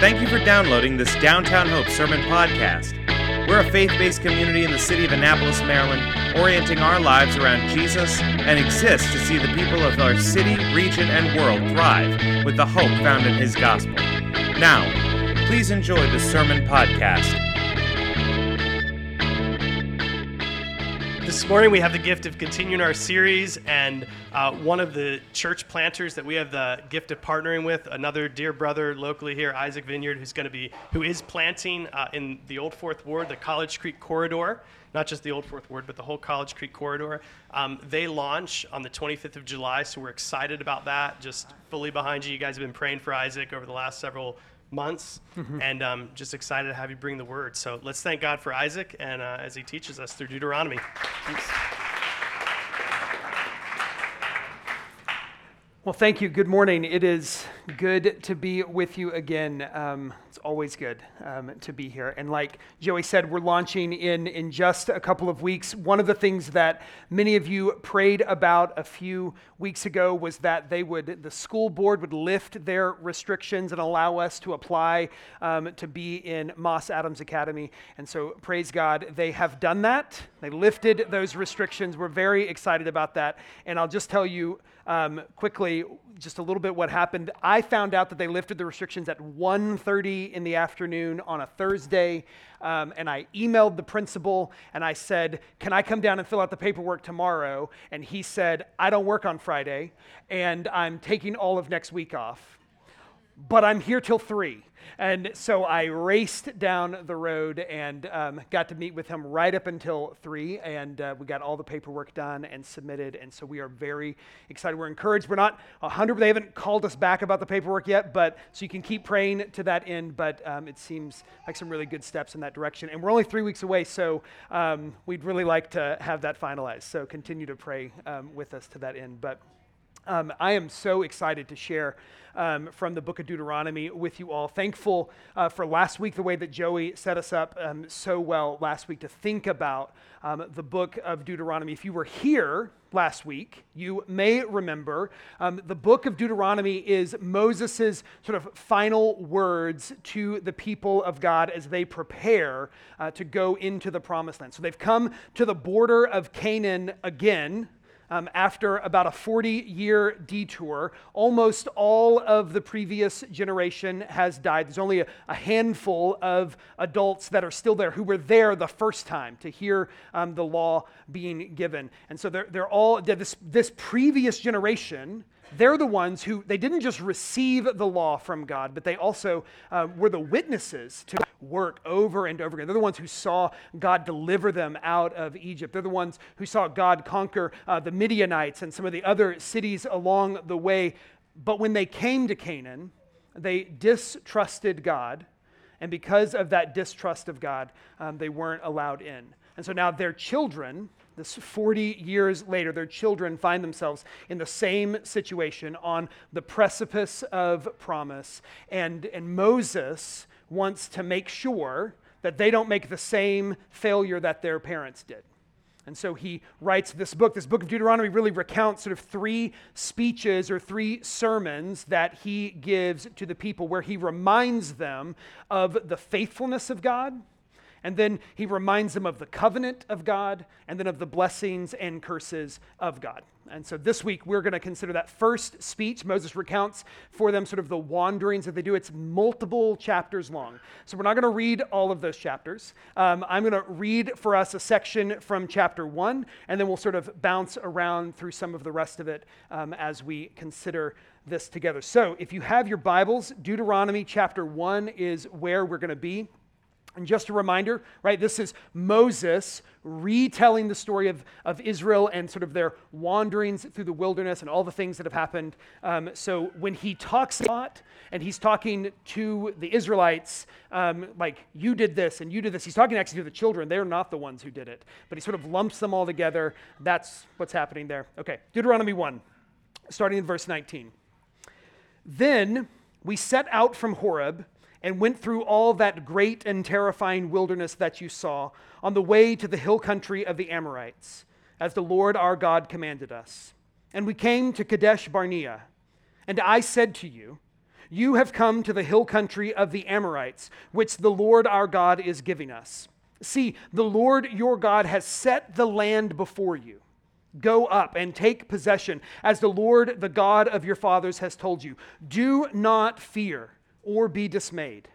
Thank you for downloading this Downtown Hope Sermon Podcast. We're a faith based community in the city of Annapolis, Maryland, orienting our lives around Jesus and exist to see the people of our city, region, and world thrive with the hope found in His gospel. Now, please enjoy the Sermon Podcast. This morning, we have the gift of continuing our series, and uh, one of the church planters that we have the gift of partnering with, another dear brother locally here, Isaac Vineyard, who's going to be, who is planting uh, in the Old Fourth Ward, the College Creek corridor, not just the Old Fourth Ward, but the whole College Creek corridor. Um, they launch on the 25th of July, so we're excited about that. Just fully behind you. You guys have been praying for Isaac over the last several months, mm-hmm. and um, just excited to have you bring the word. So let's thank God for Isaac and uh, as he teaches us through Deuteronomy. Thanks. Well, thank you. Good morning. It is good to be with you again. Um, it's always good um, to be here. And like Joey said, we're launching in in just a couple of weeks. One of the things that many of you prayed about a few weeks ago was that they would, the school board would lift their restrictions and allow us to apply um, to be in Moss Adams Academy. And so, praise God, they have done that. They lifted those restrictions. We're very excited about that. And I'll just tell you um, quickly just a little bit what happened. I found out that they lifted the restrictions at 1.30 in the afternoon on a Thursday, um, and I emailed the principal and I said, "Can I come down and fill out the paperwork tomorrow?" And he said, "I don't work on Friday, and I'm taking all of next week off, but I'm here till three. And so I raced down the road and um, got to meet with him right up until three. And uh, we got all the paperwork done and submitted. And so we are very excited. We're encouraged. We're not 100, they haven't called us back about the paperwork yet, but so you can keep praying to that end. But um, it seems like some really good steps in that direction. And we're only three weeks away, so um, we'd really like to have that finalized. So continue to pray um, with us to that end. But um, I am so excited to share um, from the book of Deuteronomy with you all. Thankful uh, for last week, the way that Joey set us up um, so well last week to think about um, the book of Deuteronomy. If you were here last week, you may remember um, the book of Deuteronomy is Moses' sort of final words to the people of God as they prepare uh, to go into the promised land. So they've come to the border of Canaan again um, after about a 40 year detour. Almost all of the previous generation has died. There's only a, a, handful of adults that are still there who were there the first time to hear um, the law being given. And so they're, they're all, this, this previous generation they're the ones who, they didn't just receive the law from God, but they also uh, were the witnesses to work over and over again. They're the ones who saw God deliver them out of Egypt. They're the ones who saw God conquer uh, the Midianites and some of the other cities along the way. But when they came to Canaan, they distrusted God. And because of that distrust of God, um, they weren't allowed in. And so now their children, this 40 years later, their children find themselves in the same situation on the precipice of promise. And, and Moses wants to make sure that they don't make the same failure that their parents did. And so he writes this book. This book of Deuteronomy really recounts sort of three speeches or three sermons that he gives to the people where he reminds them of the faithfulness of God and then he reminds them of the covenant of God and then of the blessings and curses of God. And so this week we're going to consider that first speech. Moses recounts for them sort of the wanderings that they do. It's multiple chapters long. So we're not going to read all of those chapters. Um, I'm going to read for us a section from chapter one, and then we'll sort of bounce around through some of the rest of it um, as we consider this together. So if you have your Bibles, Deuteronomy chapter one is where we're going to be. And just a reminder, right, this is Moses retelling the story of, of Israel and sort of their wanderings through the wilderness and all the things that have happened. Um, so when he talks a lot and he's talking to the Israelites, um, like, you did this and you did this, he's talking actually to the children. They're not the ones who did it, but he sort of lumps them all together. That's what's happening there. Okay, Deuteronomy 1, starting in verse 19. Then we set out from Horeb and went through all that great and terrifying wilderness that you saw on the way to the hill country of the Amorites, as the Lord our God commanded us. And we came to Kadesh Barnea. And I said to you, You have come to the hill country of the Amorites, which the Lord our God is giving us. See, the Lord your God has set the land before you. Go up and take possession, as the Lord, the God of your fathers, has told you. Do not fear or be dismayed.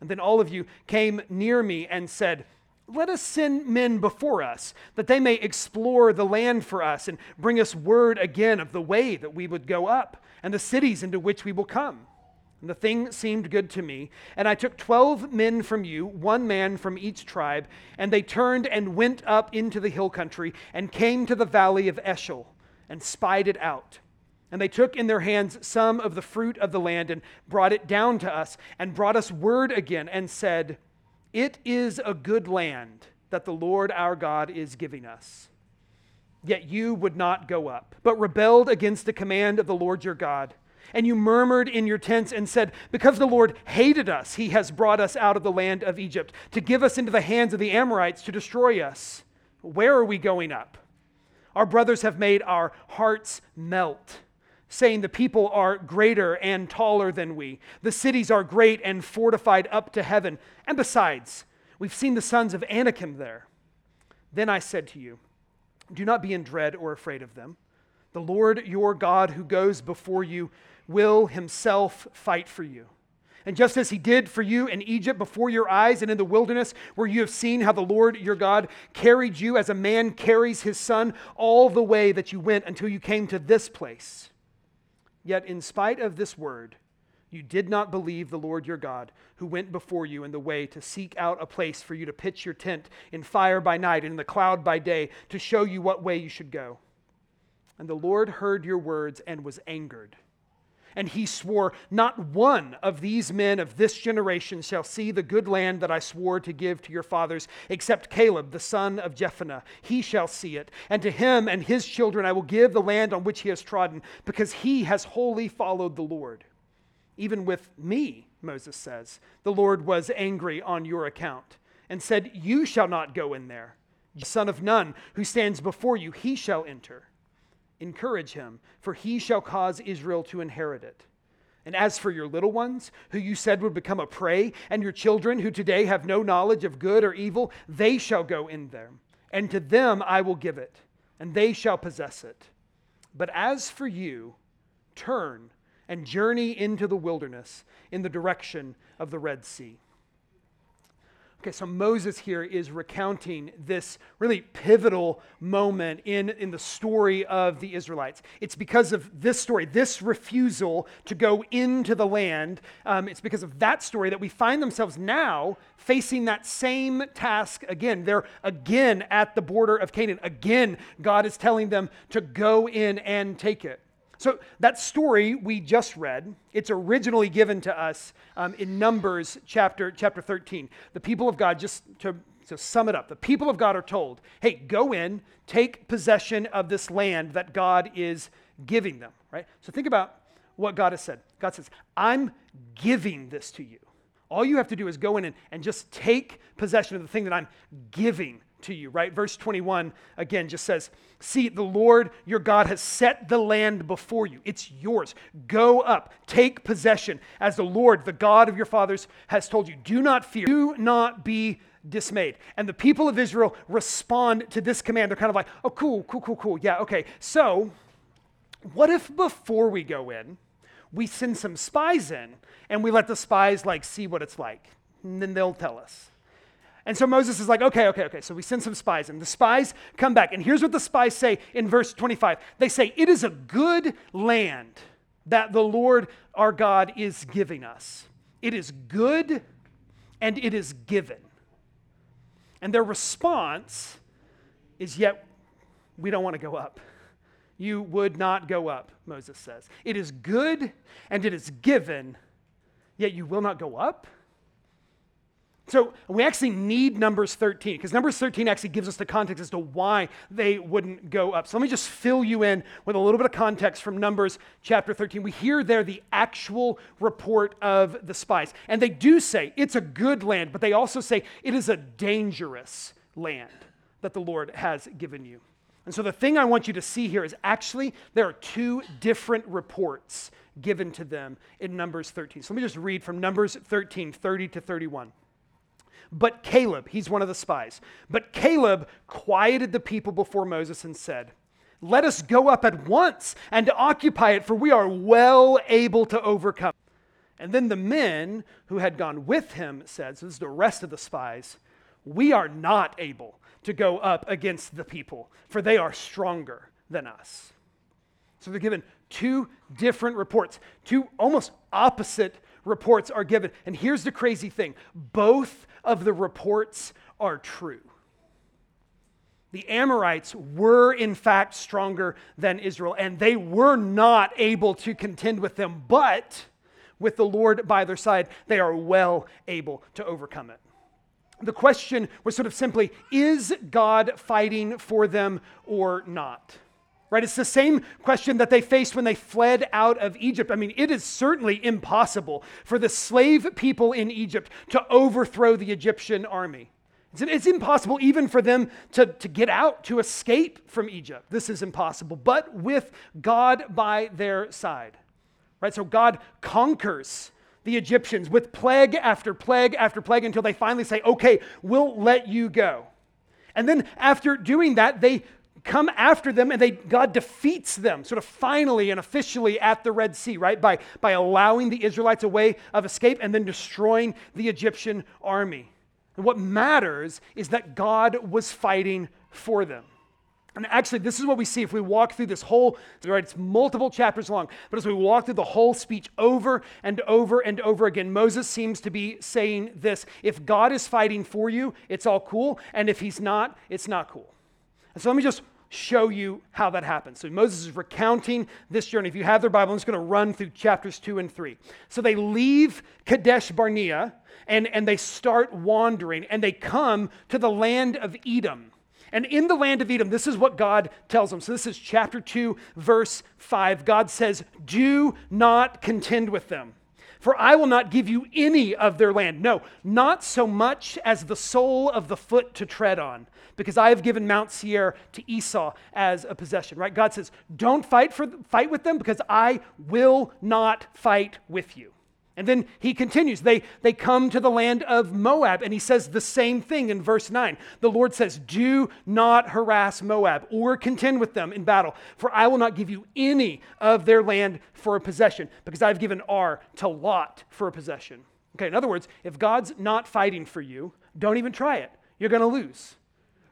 And then all of you came near me and said, Let us send men before us, that they may explore the land for us and bring us word again of the way that we would go up and the cities into which we will come. And the thing seemed good to me. And I took 12 men from you, one man from each tribe, and they turned and went up into the hill country and came to the valley of Eshcol and spied it out. And they took in their hands some of the fruit of the land and brought it down to us and brought us word again and said, It is a good land that the Lord our God is giving us. Yet you would not go up, but rebelled against the command of the Lord your God. And you murmured in your tents and said, Because the Lord hated us, he has brought us out of the land of Egypt to give us into the hands of the Amorites to destroy us. Where are we going up? Our brothers have made our hearts melt saying the people are greater and taller than we. The cities are great and fortified up to heaven. And besides, we've seen the sons of Anakim there. Then I said to you, Do not be in dread or afraid of them. The Lord your God, who goes before you, will himself fight for you. And just as he did for you in Egypt before your eyes and in the wilderness, where you have seen how the Lord your God carried you as a man carries his son all the way that you went until you came to this place. Yet, in spite of this word, you did not believe the Lord your God, who went before you in the way to seek out a place for you to pitch your tent in fire by night and in the cloud by day to show you what way you should go. And the Lord heard your words and was angered and he swore, Not one of these men of this generation shall see the good land that I swore to give to your fathers, except Caleb, the son of Jephunneh. He shall see it. And to him and his children I will give the land on which he has trodden, because he has wholly followed the Lord. Even with me, Moses says, the Lord was angry on your account and said, You shall not go in there. The son of Nun, who stands before you, he shall enter. Encourage him, for he shall cause Israel to inherit it. And as for your little ones, who you said would become a prey, and your children, who today have no knowledge of good or evil, they shall go in there. And to them I will give it, and they shall possess it. But as for you, turn and journey into the wilderness in the direction of the Red Sea. Okay, so Moses here is recounting this really pivotal moment in, in the story of the Israelites. It's because of this story, this refusal to go into the land, um, it's because of that story that we find themselves now facing that same task again. They're again at the border of Canaan. Again, God is telling them to go in and take it. So that story we just read, it's originally given to us um, in Numbers chapter, chapter 13. The people of God, just to, to sum it up, the people of God are told, hey, go in, take possession of this land that God is giving them, right? So think about what God has said. God says, I'm giving this to you. All you have to do is go in and, and just take possession of the thing that I'm giving to you, right? Verse 21 again just says, See, the Lord your God has set the land before you. It's yours. Go up, take possession, as the Lord, the God of your fathers, has told you. Do not fear, do not be dismayed. And the people of Israel respond to this command. They're kind of like, Oh, cool, cool, cool, cool. Yeah, okay. So, what if before we go in, we send some spies in and we let the spies like see what it's like? And then they'll tell us. And so Moses is like, okay, okay, okay. So we send some spies, and the spies come back. And here's what the spies say in verse 25 they say, It is a good land that the Lord our God is giving us. It is good and it is given. And their response is, Yet we don't want to go up. You would not go up, Moses says. It is good and it is given, yet you will not go up. So we actually need Numbers 13 because Numbers 13 actually gives us the context as to why they wouldn't go up. So let me just fill you in with a little bit of context from Numbers chapter 13. We hear there the actual report of the spies. And they do say it's a good land, but they also say it is a dangerous land that the Lord has given you. And so the thing I want you to see here is actually there are two different reports given to them in Numbers 13. So let me just read from Numbers 13, 30 to 31. But Caleb, he's one of the spies, but Caleb quieted the people before Moses and said, Let us go up at once and occupy it, for we are well able to overcome. And then the men who had gone with him said, So this is the rest of the spies, we are not able to go up against the people, for they are stronger than us. So they're given two different reports, two almost opposite reports are given. And here's the crazy thing both of the reports are true. The Amorites were, in fact, stronger than Israel, and they were not able to contend with them, but with the Lord by their side, they are well able to overcome it. The question was sort of simply is God fighting for them or not? Right? It's the same question that they faced when they fled out of Egypt. I mean, it is certainly impossible for the slave people in Egypt to overthrow the Egyptian army. It's, it's impossible even for them to, to get out, to escape from Egypt. This is impossible, but with God by their side. Right? So God conquers the Egyptians with plague after plague after plague until they finally say, okay, we'll let you go. And then after doing that, they come after them and they, God defeats them sort of finally and officially at the Red Sea, right? By, by allowing the Israelites a way of escape and then destroying the Egyptian army. And what matters is that God was fighting for them. And actually, this is what we see if we walk through this whole, right? It's multiple chapters long, but as we walk through the whole speech over and over and over again, Moses seems to be saying this if God is fighting for you, it's all cool, and if he's not, it's not cool. And so let me just show you how that happens. So Moses is recounting this journey. If you have their Bible, I'm just going to run through chapters two and three. So they leave Kadesh Barnea and, and they start wandering and they come to the land of Edom. And in the land of Edom, this is what God tells them. So this is chapter 2, verse 5. God says, Do not contend with them, for I will not give you any of their land. No, not so much as the sole of the foot to tread on because I have given Mount Seir to Esau as a possession, right? God says, don't fight, for, fight with them because I will not fight with you. And then he continues. They, they come to the land of Moab, and he says the same thing in verse 9. The Lord says, Do not harass Moab or contend with them in battle, for I will not give you any of their land for a possession, because I've given Ar to Lot for a possession. Okay, in other words, if God's not fighting for you, don't even try it. You're going to lose.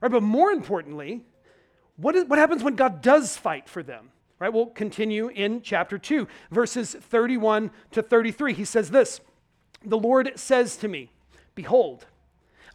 Right, but more importantly, what, is, what happens when God does fight for them? Right, we'll continue in chapter 2, verses 31 to 33. He says this The Lord says to me, Behold,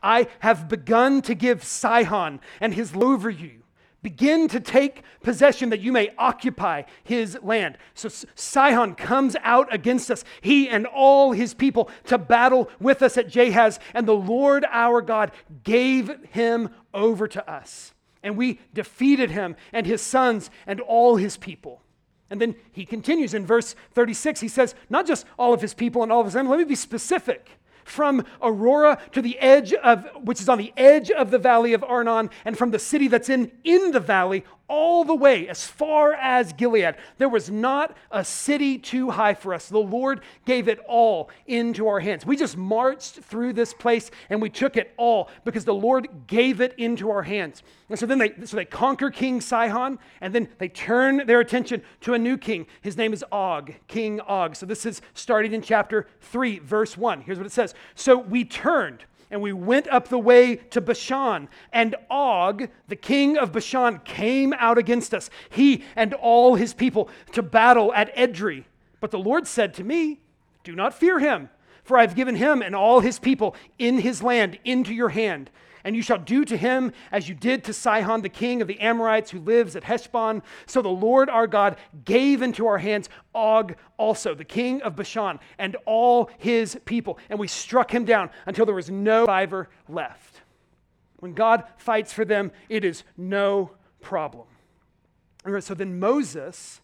I have begun to give Sihon and his over you Begin to take possession that you may occupy his land. So Sihon comes out against us, he and all his people, to battle with us at Jahaz. And the Lord our God gave him over to us. And we defeated him and his sons and all his people. And then he continues in verse 36. He says, Not just all of his people and all of his men, let me be specific from Aroer to the edge of, which is on the edge of the valley of Arnon, and from the city that's in, in the valley all the way as far as Gilead. There was not a city too high for us. The Lord gave it all into our hands. We just marched through this place and we took it all because the Lord gave it into our hands. And so then they so they conquer King Sihon and then they turn their attention to a new king. His name is Og, King Og. So this is starting in chapter 3 verse 1. Here's what it says. So we turned and we went up the way to Bashan. And Og, the king of Bashan, came out against us, he and all his people, to battle at Edrei. But the Lord said to me, Do not fear him, for I have given him and all his people in his land into your hand and you shall do to him as you did to Sihon, the king of the Amorites, who lives at Heshbon. So the Lord our God gave into our hands Og also, the king of Bashan, and all his people. And we struck him down until there was no survivor left. When God fights for them, it is no problem. So then Moses,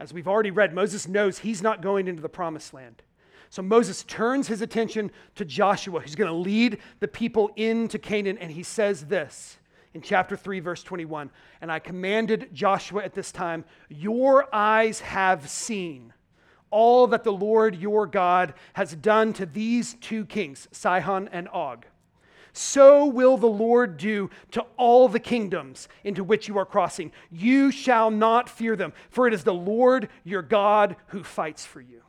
as we've already read, Moses knows he's not going into the promised land. So Moses turns his attention to Joshua, who's going to lead the people into Canaan, and he says this in chapter 3, verse 21. And I commanded Joshua at this time, Your eyes have seen all that the Lord your God has done to these two kings, Sihon and Og. So will the Lord do to all the kingdoms into which you are crossing. You shall not fear them, for it is the Lord your God who fights for you.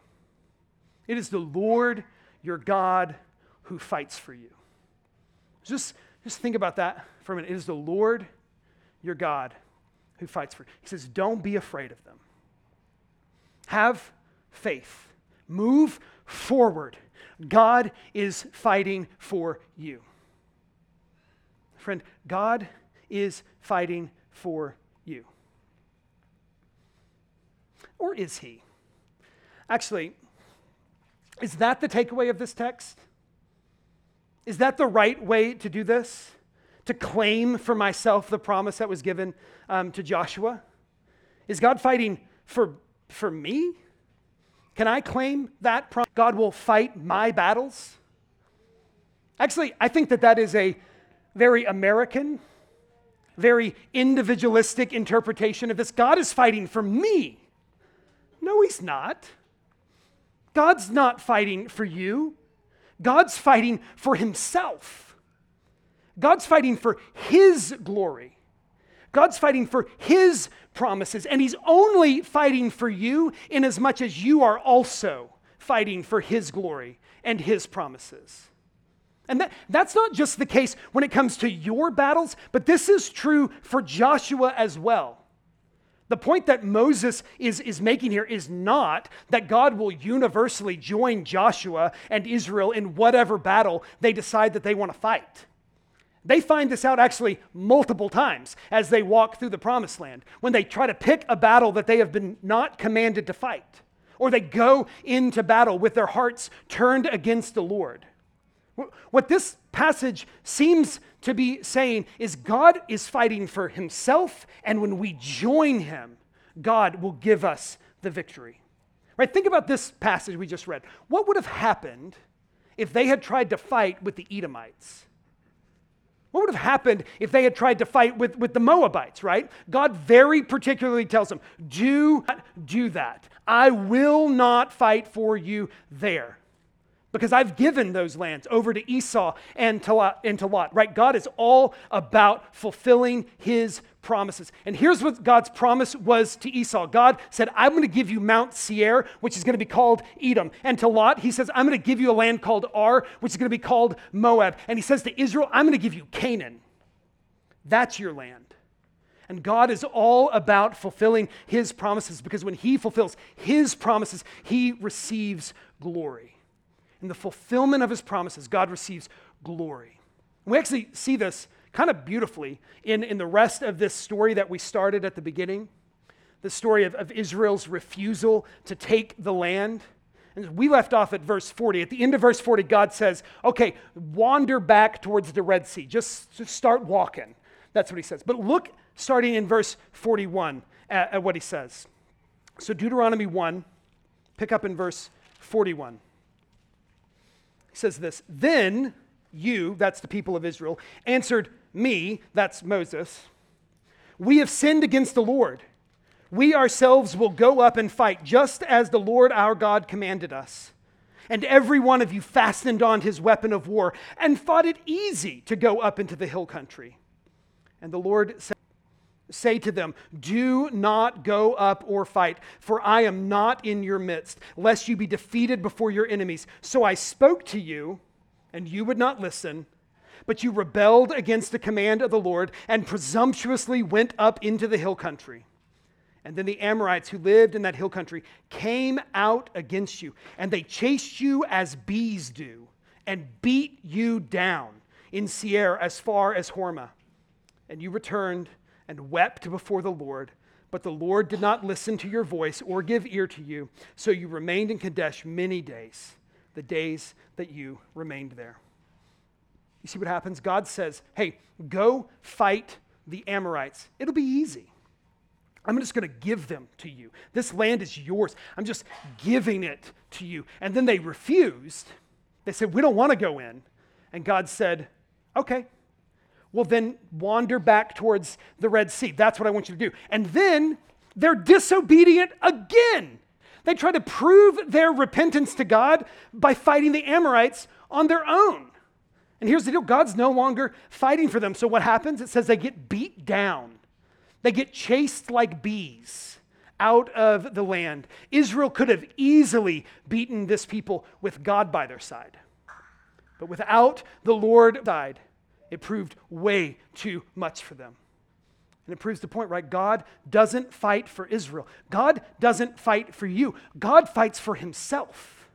It is the Lord your God who fights for you. Just, just think about that for a minute. It is the Lord your God who fights for you. He says, Don't be afraid of them. Have faith. Move forward. God is fighting for you. Friend, God is fighting for you. Or is he? Actually, is that the takeaway of this text? Is that the right way to do this? To claim for myself the promise that was given um, to Joshua? Is God fighting for, for me? Can I claim that prom- God will fight my battles? Actually, I think that that is a very American, very individualistic interpretation of this. God is fighting for me. No, He's not. God's not fighting for you, God's fighting for Himself. God's fighting for His glory. God's fighting for His promises, and He's only fighting for you in as much as you are also fighting for His glory and His promises. And that, that's not just the case when it comes to your battles, but this is true for Joshua as well. The point that Moses is, is making here is not that God will universally join Joshua and Israel in whatever battle they decide that they want to fight. They find this out actually multiple times as they walk through the promised land, when they try to pick a battle that they have been not commanded to fight, or they go into battle with their hearts turned against the Lord. What this passage seems to be saying is God is fighting for himself, and when we join him, God will give us the victory. Right? Think about this passage we just read. What would have happened if they had tried to fight with the Edomites? What would have happened if they had tried to fight with, with the Moabites, right? God very particularly tells them, do not do that. I will not fight for you there because I've given those lands over to Esau and to, Lot, and to Lot, right? God is all about fulfilling his promises. And here's what God's promise was to Esau God said, I'm going to give you Mount Seir, which is going to be called Edom. And to Lot, he says, I'm going to give you a land called Ar, which is going to be called Moab. And he says to Israel, I'm going to give you Canaan. That's your land. And God is all about fulfilling his promises because when he fulfills his promises, he receives glory in the fulfillment of his promises, God receives glory. We actually see this kind of beautifully in, in the rest of this story that we started at the beginning the story of, of Israel's refusal to take the land. And we left off at verse 40. At the end of verse 40, God says, okay, wander back towards the Red Sea. Just, just start walking. That's what he says. But look, starting in verse 41, at, at what he says. So, Deuteronomy 1, pick up in verse 41. Says this Then you, that's the people of Israel, answered me, that's Moses, we have sinned against the Lord. We ourselves will go up and fight, just as the Lord our God commanded us. And every one of you fastened on his weapon of war and thought it easy to go up into the hill country. And the Lord said, Say to them, Do not go up or fight, for I am not in your midst, lest you be defeated before your enemies. So I spoke to you, and you would not listen. But you rebelled against the command of the Lord and presumptuously went up into the hill country. And then the Amorites who lived in that hill country came out against you, and they chased you as bees do, and beat you down in Seir as far as Hormah. And you returned and wept before the Lord. But the Lord did not listen to your voice or give ear to you. So you remained in Kadesh many days, the days that you remained there. You see what happens? God says, hey, go fight the Amorites. It'll be easy. I'm just going to give them to you. This land is yours. I'm just giving it to you. And then they refused. They said, We don't want to go in. And God said, Okay, Well, then wander back towards the Red Sea. That's what I want you to do. And then they're disobedient again. They try to prove their repentance to God by fighting the Amorites on their own. And here's the deal God's no longer fighting for them. So what happens? It says they get beat down, they get chased like bees out of the land. Israel could have easily beaten this people with God by their side. But without the Lord side, it proved way too much for them. And it proves the point, right? God doesn't fight for Israel. God doesn't fight for you. God fights for himself.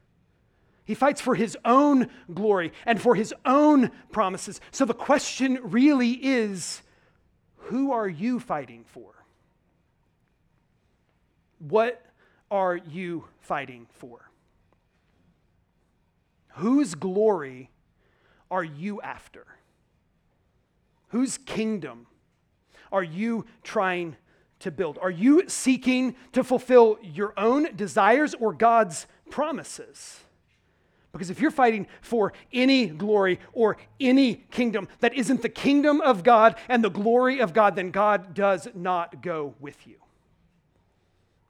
He fights for his own glory and for his own promises. So the question really is who are you fighting for? What are you fighting for? Whose glory are you after? Whose kingdom are you trying to build? Are you seeking to fulfill your own desires or God's promises? Because if you're fighting for any glory or any kingdom that isn't the kingdom of God and the glory of God, then God does not go with you.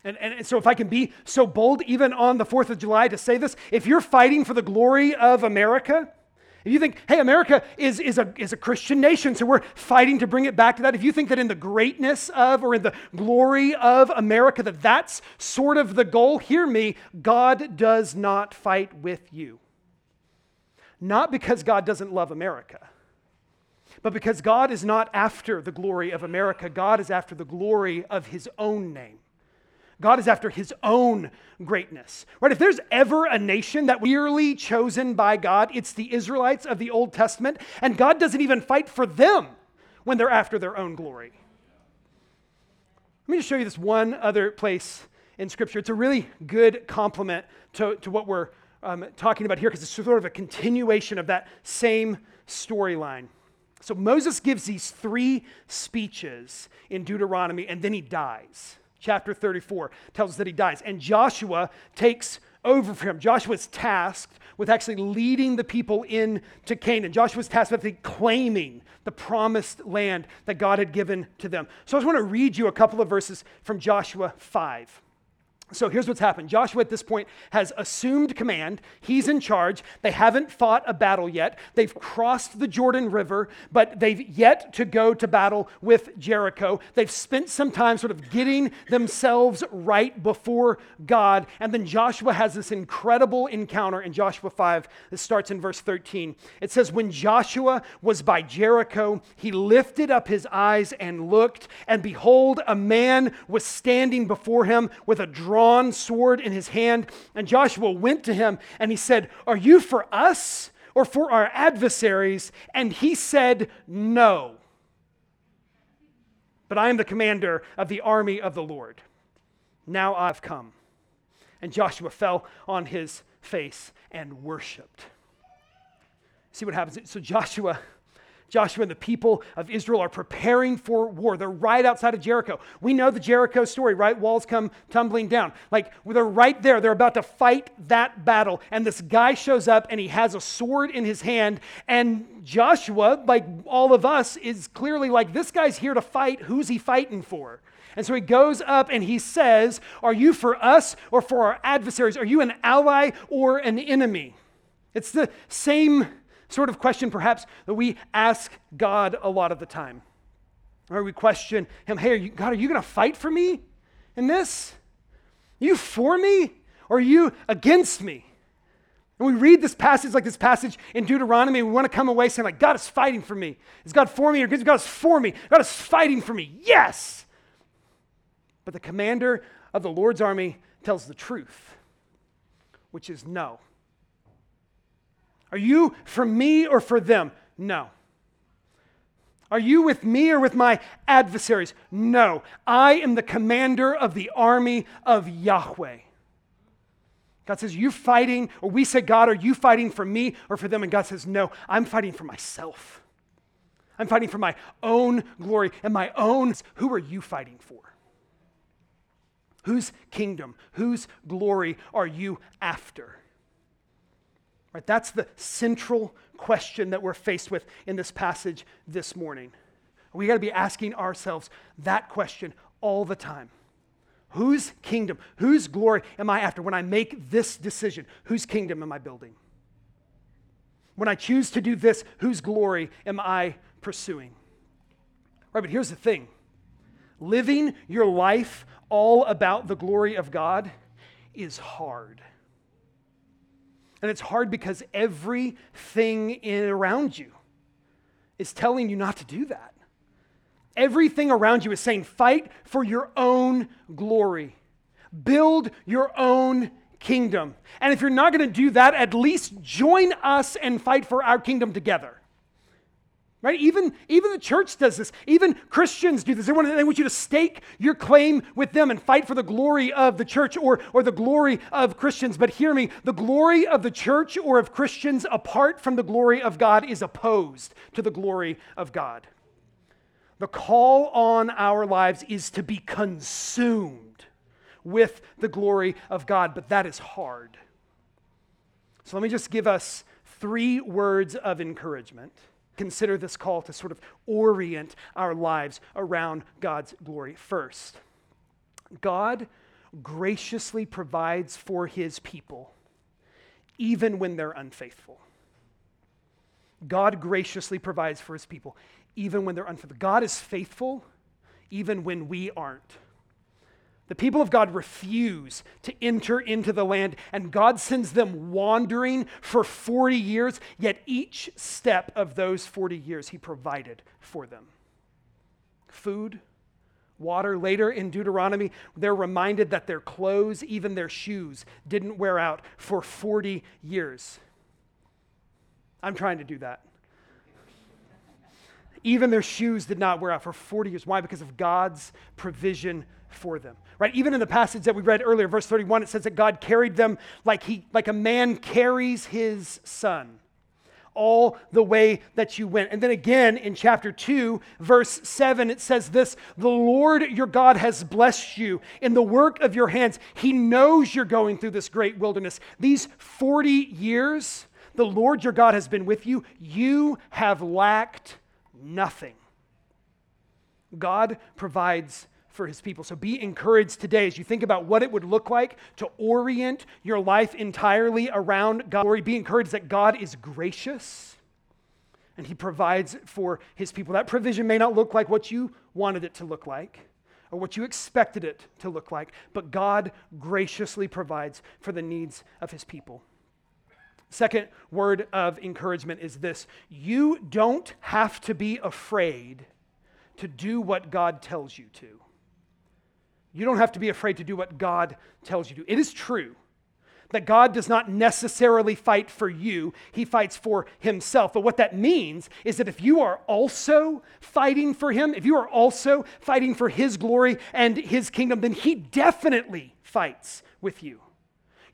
And, and, so, if I can be so bold, even on the 4th of July, to say this, if you're fighting for the glory of America, if you think, hey, America is, is, a, is a Christian nation, so we're fighting to bring it back to that, if you think that in the greatness of or in the glory of America, that that's sort of the goal, hear me, God does not fight with you. Not because God doesn't love America, but because God is not after the glory of America, God is after the glory of his own name. God is after his own greatness. Right? If there's ever a nation that weirdly chosen by God, it's the Israelites of the Old Testament, and God doesn't even fight for them when they're after their own glory. Let me just show you this one other place in Scripture. It's a really good complement to, to what we're um, talking about here because it's sort of a continuation of that same storyline. So Moses gives these three speeches in Deuteronomy, and then he dies chapter 34 tells us that he dies. And Joshua takes over for him. Joshua's tasked with actually leading the people into Canaan. Joshua's tasked with claiming the promised land that God had given to them. So I just want to read you a couple of verses from Joshua 5. So here's what's happened. Joshua at this point has assumed command. He's in charge. They haven't fought a battle yet. They've crossed the Jordan River, but they've yet to go to battle with Jericho. They've spent some time sort of getting themselves right before God. And then Joshua has this incredible encounter in Joshua 5. This starts in verse 13. It says, When Joshua was by Jericho, he lifted up his eyes and looked, and behold, a man was standing before him with a drum drawn sword in his hand. And Joshua went to him and he said, Are you for us or for our adversaries? And he said, No. But I am the commander of the army of the Lord. Now I've come. And Joshua fell on his face and worshiped. See what happens? So Joshua Joshua and the people of Israel are preparing for war. They're right outside of Jericho. We know the Jericho story, right? Walls come tumbling down. Like they're right there. They're about to fight that battle. And this guy shows up and he has a sword in his hand. And Joshua, like all of us, is clearly like, this guy's here to fight. Who's he fighting for? And so he goes up and he says, Are you for us or for our adversaries? Are you an ally or an enemy? It's the same sort of question, perhaps, that we ask God a lot of the time. Or we question Him, hey, are you, God, are you going to fight for me in this? Are you for me or are you against me? And we read this passage like this passage in Deuteronomy, we want to come away saying, like, God is fighting for me. Is God for me or against God is for me? God is fighting for me. Yes. But the commander of the Lord's army tells the truth, which is no. Are you for me or for them? No. Are you with me or with my adversaries? No. I am the commander of the army of Yahweh. God says, You fighting, or we say, God, are you fighting for me or for them? And God says, No, I'm fighting for myself. I'm fighting for my own glory and my own. Who are you fighting for? Whose kingdom, whose glory are you after? Right? That's the central question that we're faced with in this passage this morning. We got to be asking ourselves that question all the time. Whose kingdom, whose glory am I after when I make this decision? Whose kingdom am I building? When I choose to do this, whose glory am I pursuing? Right, but here's the thing living your life all about the glory of God is hard. And it's hard because everything in, around you is telling you not to do that. Everything around you is saying, fight for your own glory, build your own kingdom. And if you're not going to do that, at least join us and fight for our kingdom together. Right? Even, even the church does this. Even Christians do this. They want, they want you to stake your claim with them and fight for the glory of the church or, or the glory of Christians. But hear me the glory of the church or of Christians apart from the glory of God is opposed to the glory of God. The call on our lives is to be consumed with the glory of God, but that is hard. So let me just give us three words of encouragement consider this call to sort of orient our lives around God's glory. First, God graciously provides for his people, even when they're unfaithful. God graciously provides for his people, even when they're unfaithful. God is faithful, even when we aren't. The people of God refuse to enter into the land, and God sends them wandering for 40 years, yet each step of those 40 years, He provided for them food, water. Later in Deuteronomy, they're reminded that their clothes, even their shoes, didn't wear out for 40 years. I'm trying to do that. Even their shoes did not wear out for 40 years. Why? Because of God's provision for them. Right? Even in the passage that we read earlier, verse 31, it says that God carried them like he like a man carries his son all the way that you went. And then again in chapter 2, verse 7, it says this The Lord your God has blessed you in the work of your hands. He knows you're going through this great wilderness. These 40 years, the Lord your God has been with you. You have lacked nothing. God provides for his people. So be encouraged today as you think about what it would look like to orient your life entirely around God. Be encouraged that God is gracious and he provides for his people. That provision may not look like what you wanted it to look like or what you expected it to look like, but God graciously provides for the needs of his people. Second word of encouragement is this you don't have to be afraid to do what God tells you to. You don't have to be afraid to do what God tells you to. It is true that God does not necessarily fight for you, He fights for Himself. But what that means is that if you are also fighting for Him, if you are also fighting for His glory and His kingdom, then He definitely fights with you.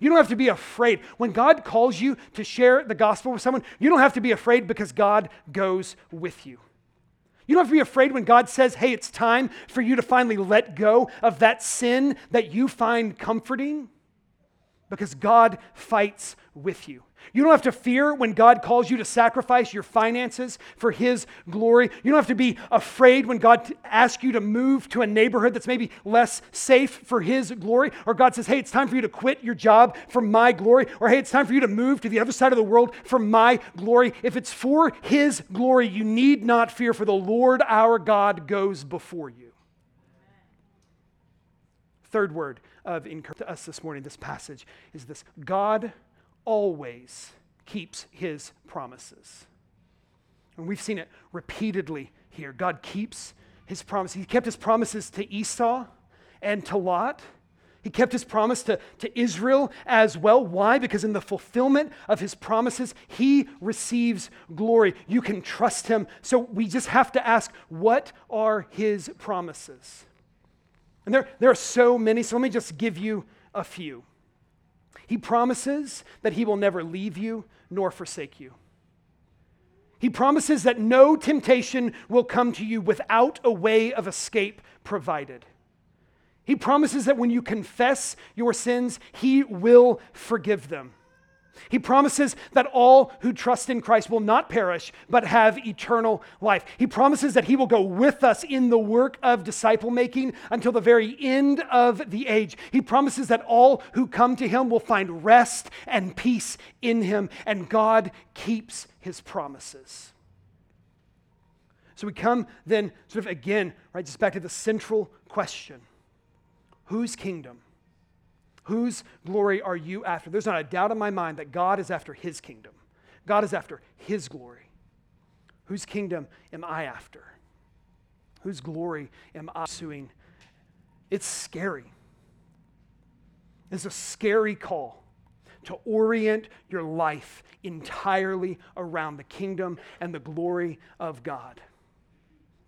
You don't have to be afraid. When God calls you to share the gospel with someone, you don't have to be afraid because God goes with you. You don't have to be afraid when God says, hey, it's time for you to finally let go of that sin that you find comforting because God fights with you. You don't have to fear when God calls you to sacrifice your finances for His glory. You don't have to be afraid when God asks you to move to a neighborhood that's maybe less safe for His glory. Or God says, hey, it's time for you to quit your job for my glory. Or hey, it's time for you to move to the other side of the world for my glory. If it's for His glory, you need not fear, for the Lord our God goes before you. Third word of encouragement to us this morning, this passage, is this God always keeps his promises. And we've seen it repeatedly here. God keeps his promises. He kept his promises to Esau and to Lot. He kept his promise to, to Israel as well. Why? Because in the fulfillment of his promises, he receives glory. You can trust him. So we just have to ask, what are his promises? And there, there are so many, so let me just give you a few. He promises that He will never leave you nor forsake you. He promises that no temptation will come to you without a way of escape provided. He promises that when you confess your sins, He will forgive them. He promises that all who trust in Christ will not perish, but have eternal life. He promises that He will go with us in the work of disciple making until the very end of the age. He promises that all who come to Him will find rest and peace in Him, and God keeps His promises. So we come then, sort of again, right, just back to the central question whose kingdom? Whose glory are you after? There's not a doubt in my mind that God is after his kingdom. God is after his glory. Whose kingdom am I after? Whose glory am I pursuing? It's scary. It's a scary call to orient your life entirely around the kingdom and the glory of God.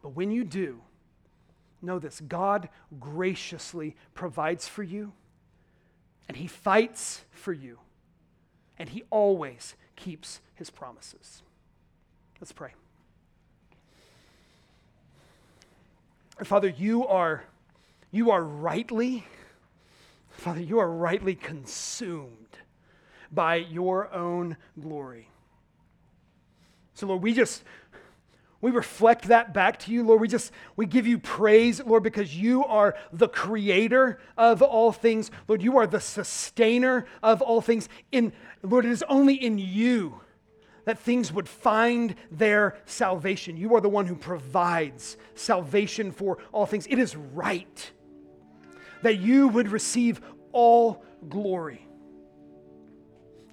But when you do, know this God graciously provides for you and he fights for you. And he always keeps his promises. Let's pray. Father, you are you are rightly Father, you are rightly consumed by your own glory. So Lord, we just we reflect that back to you, Lord. We just, we give you praise, Lord, because you are the creator of all things. Lord, you are the sustainer of all things. In, Lord, it is only in you that things would find their salvation. You are the one who provides salvation for all things. It is right that you would receive all glory.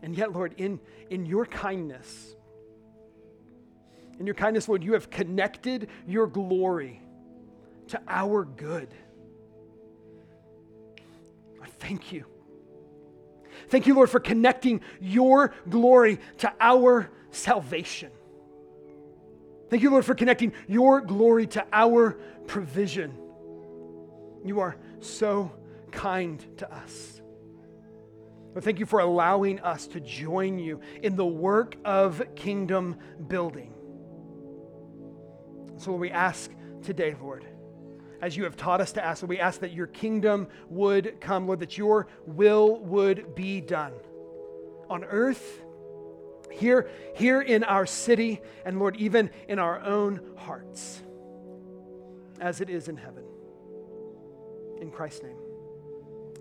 And yet, Lord, in, in your kindness, in your kindness, Lord, you have connected your glory to our good. I thank you. Thank you, Lord, for connecting your glory to our salvation. Thank you, Lord, for connecting your glory to our provision. You are so kind to us. Lord, thank you for allowing us to join you in the work of kingdom building. So we ask today, Lord, as you have taught us to ask, we ask that your kingdom would come, Lord, that your will would be done on earth, here, here in our city, and Lord, even in our own hearts, as it is in heaven. In Christ's name,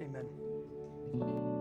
amen.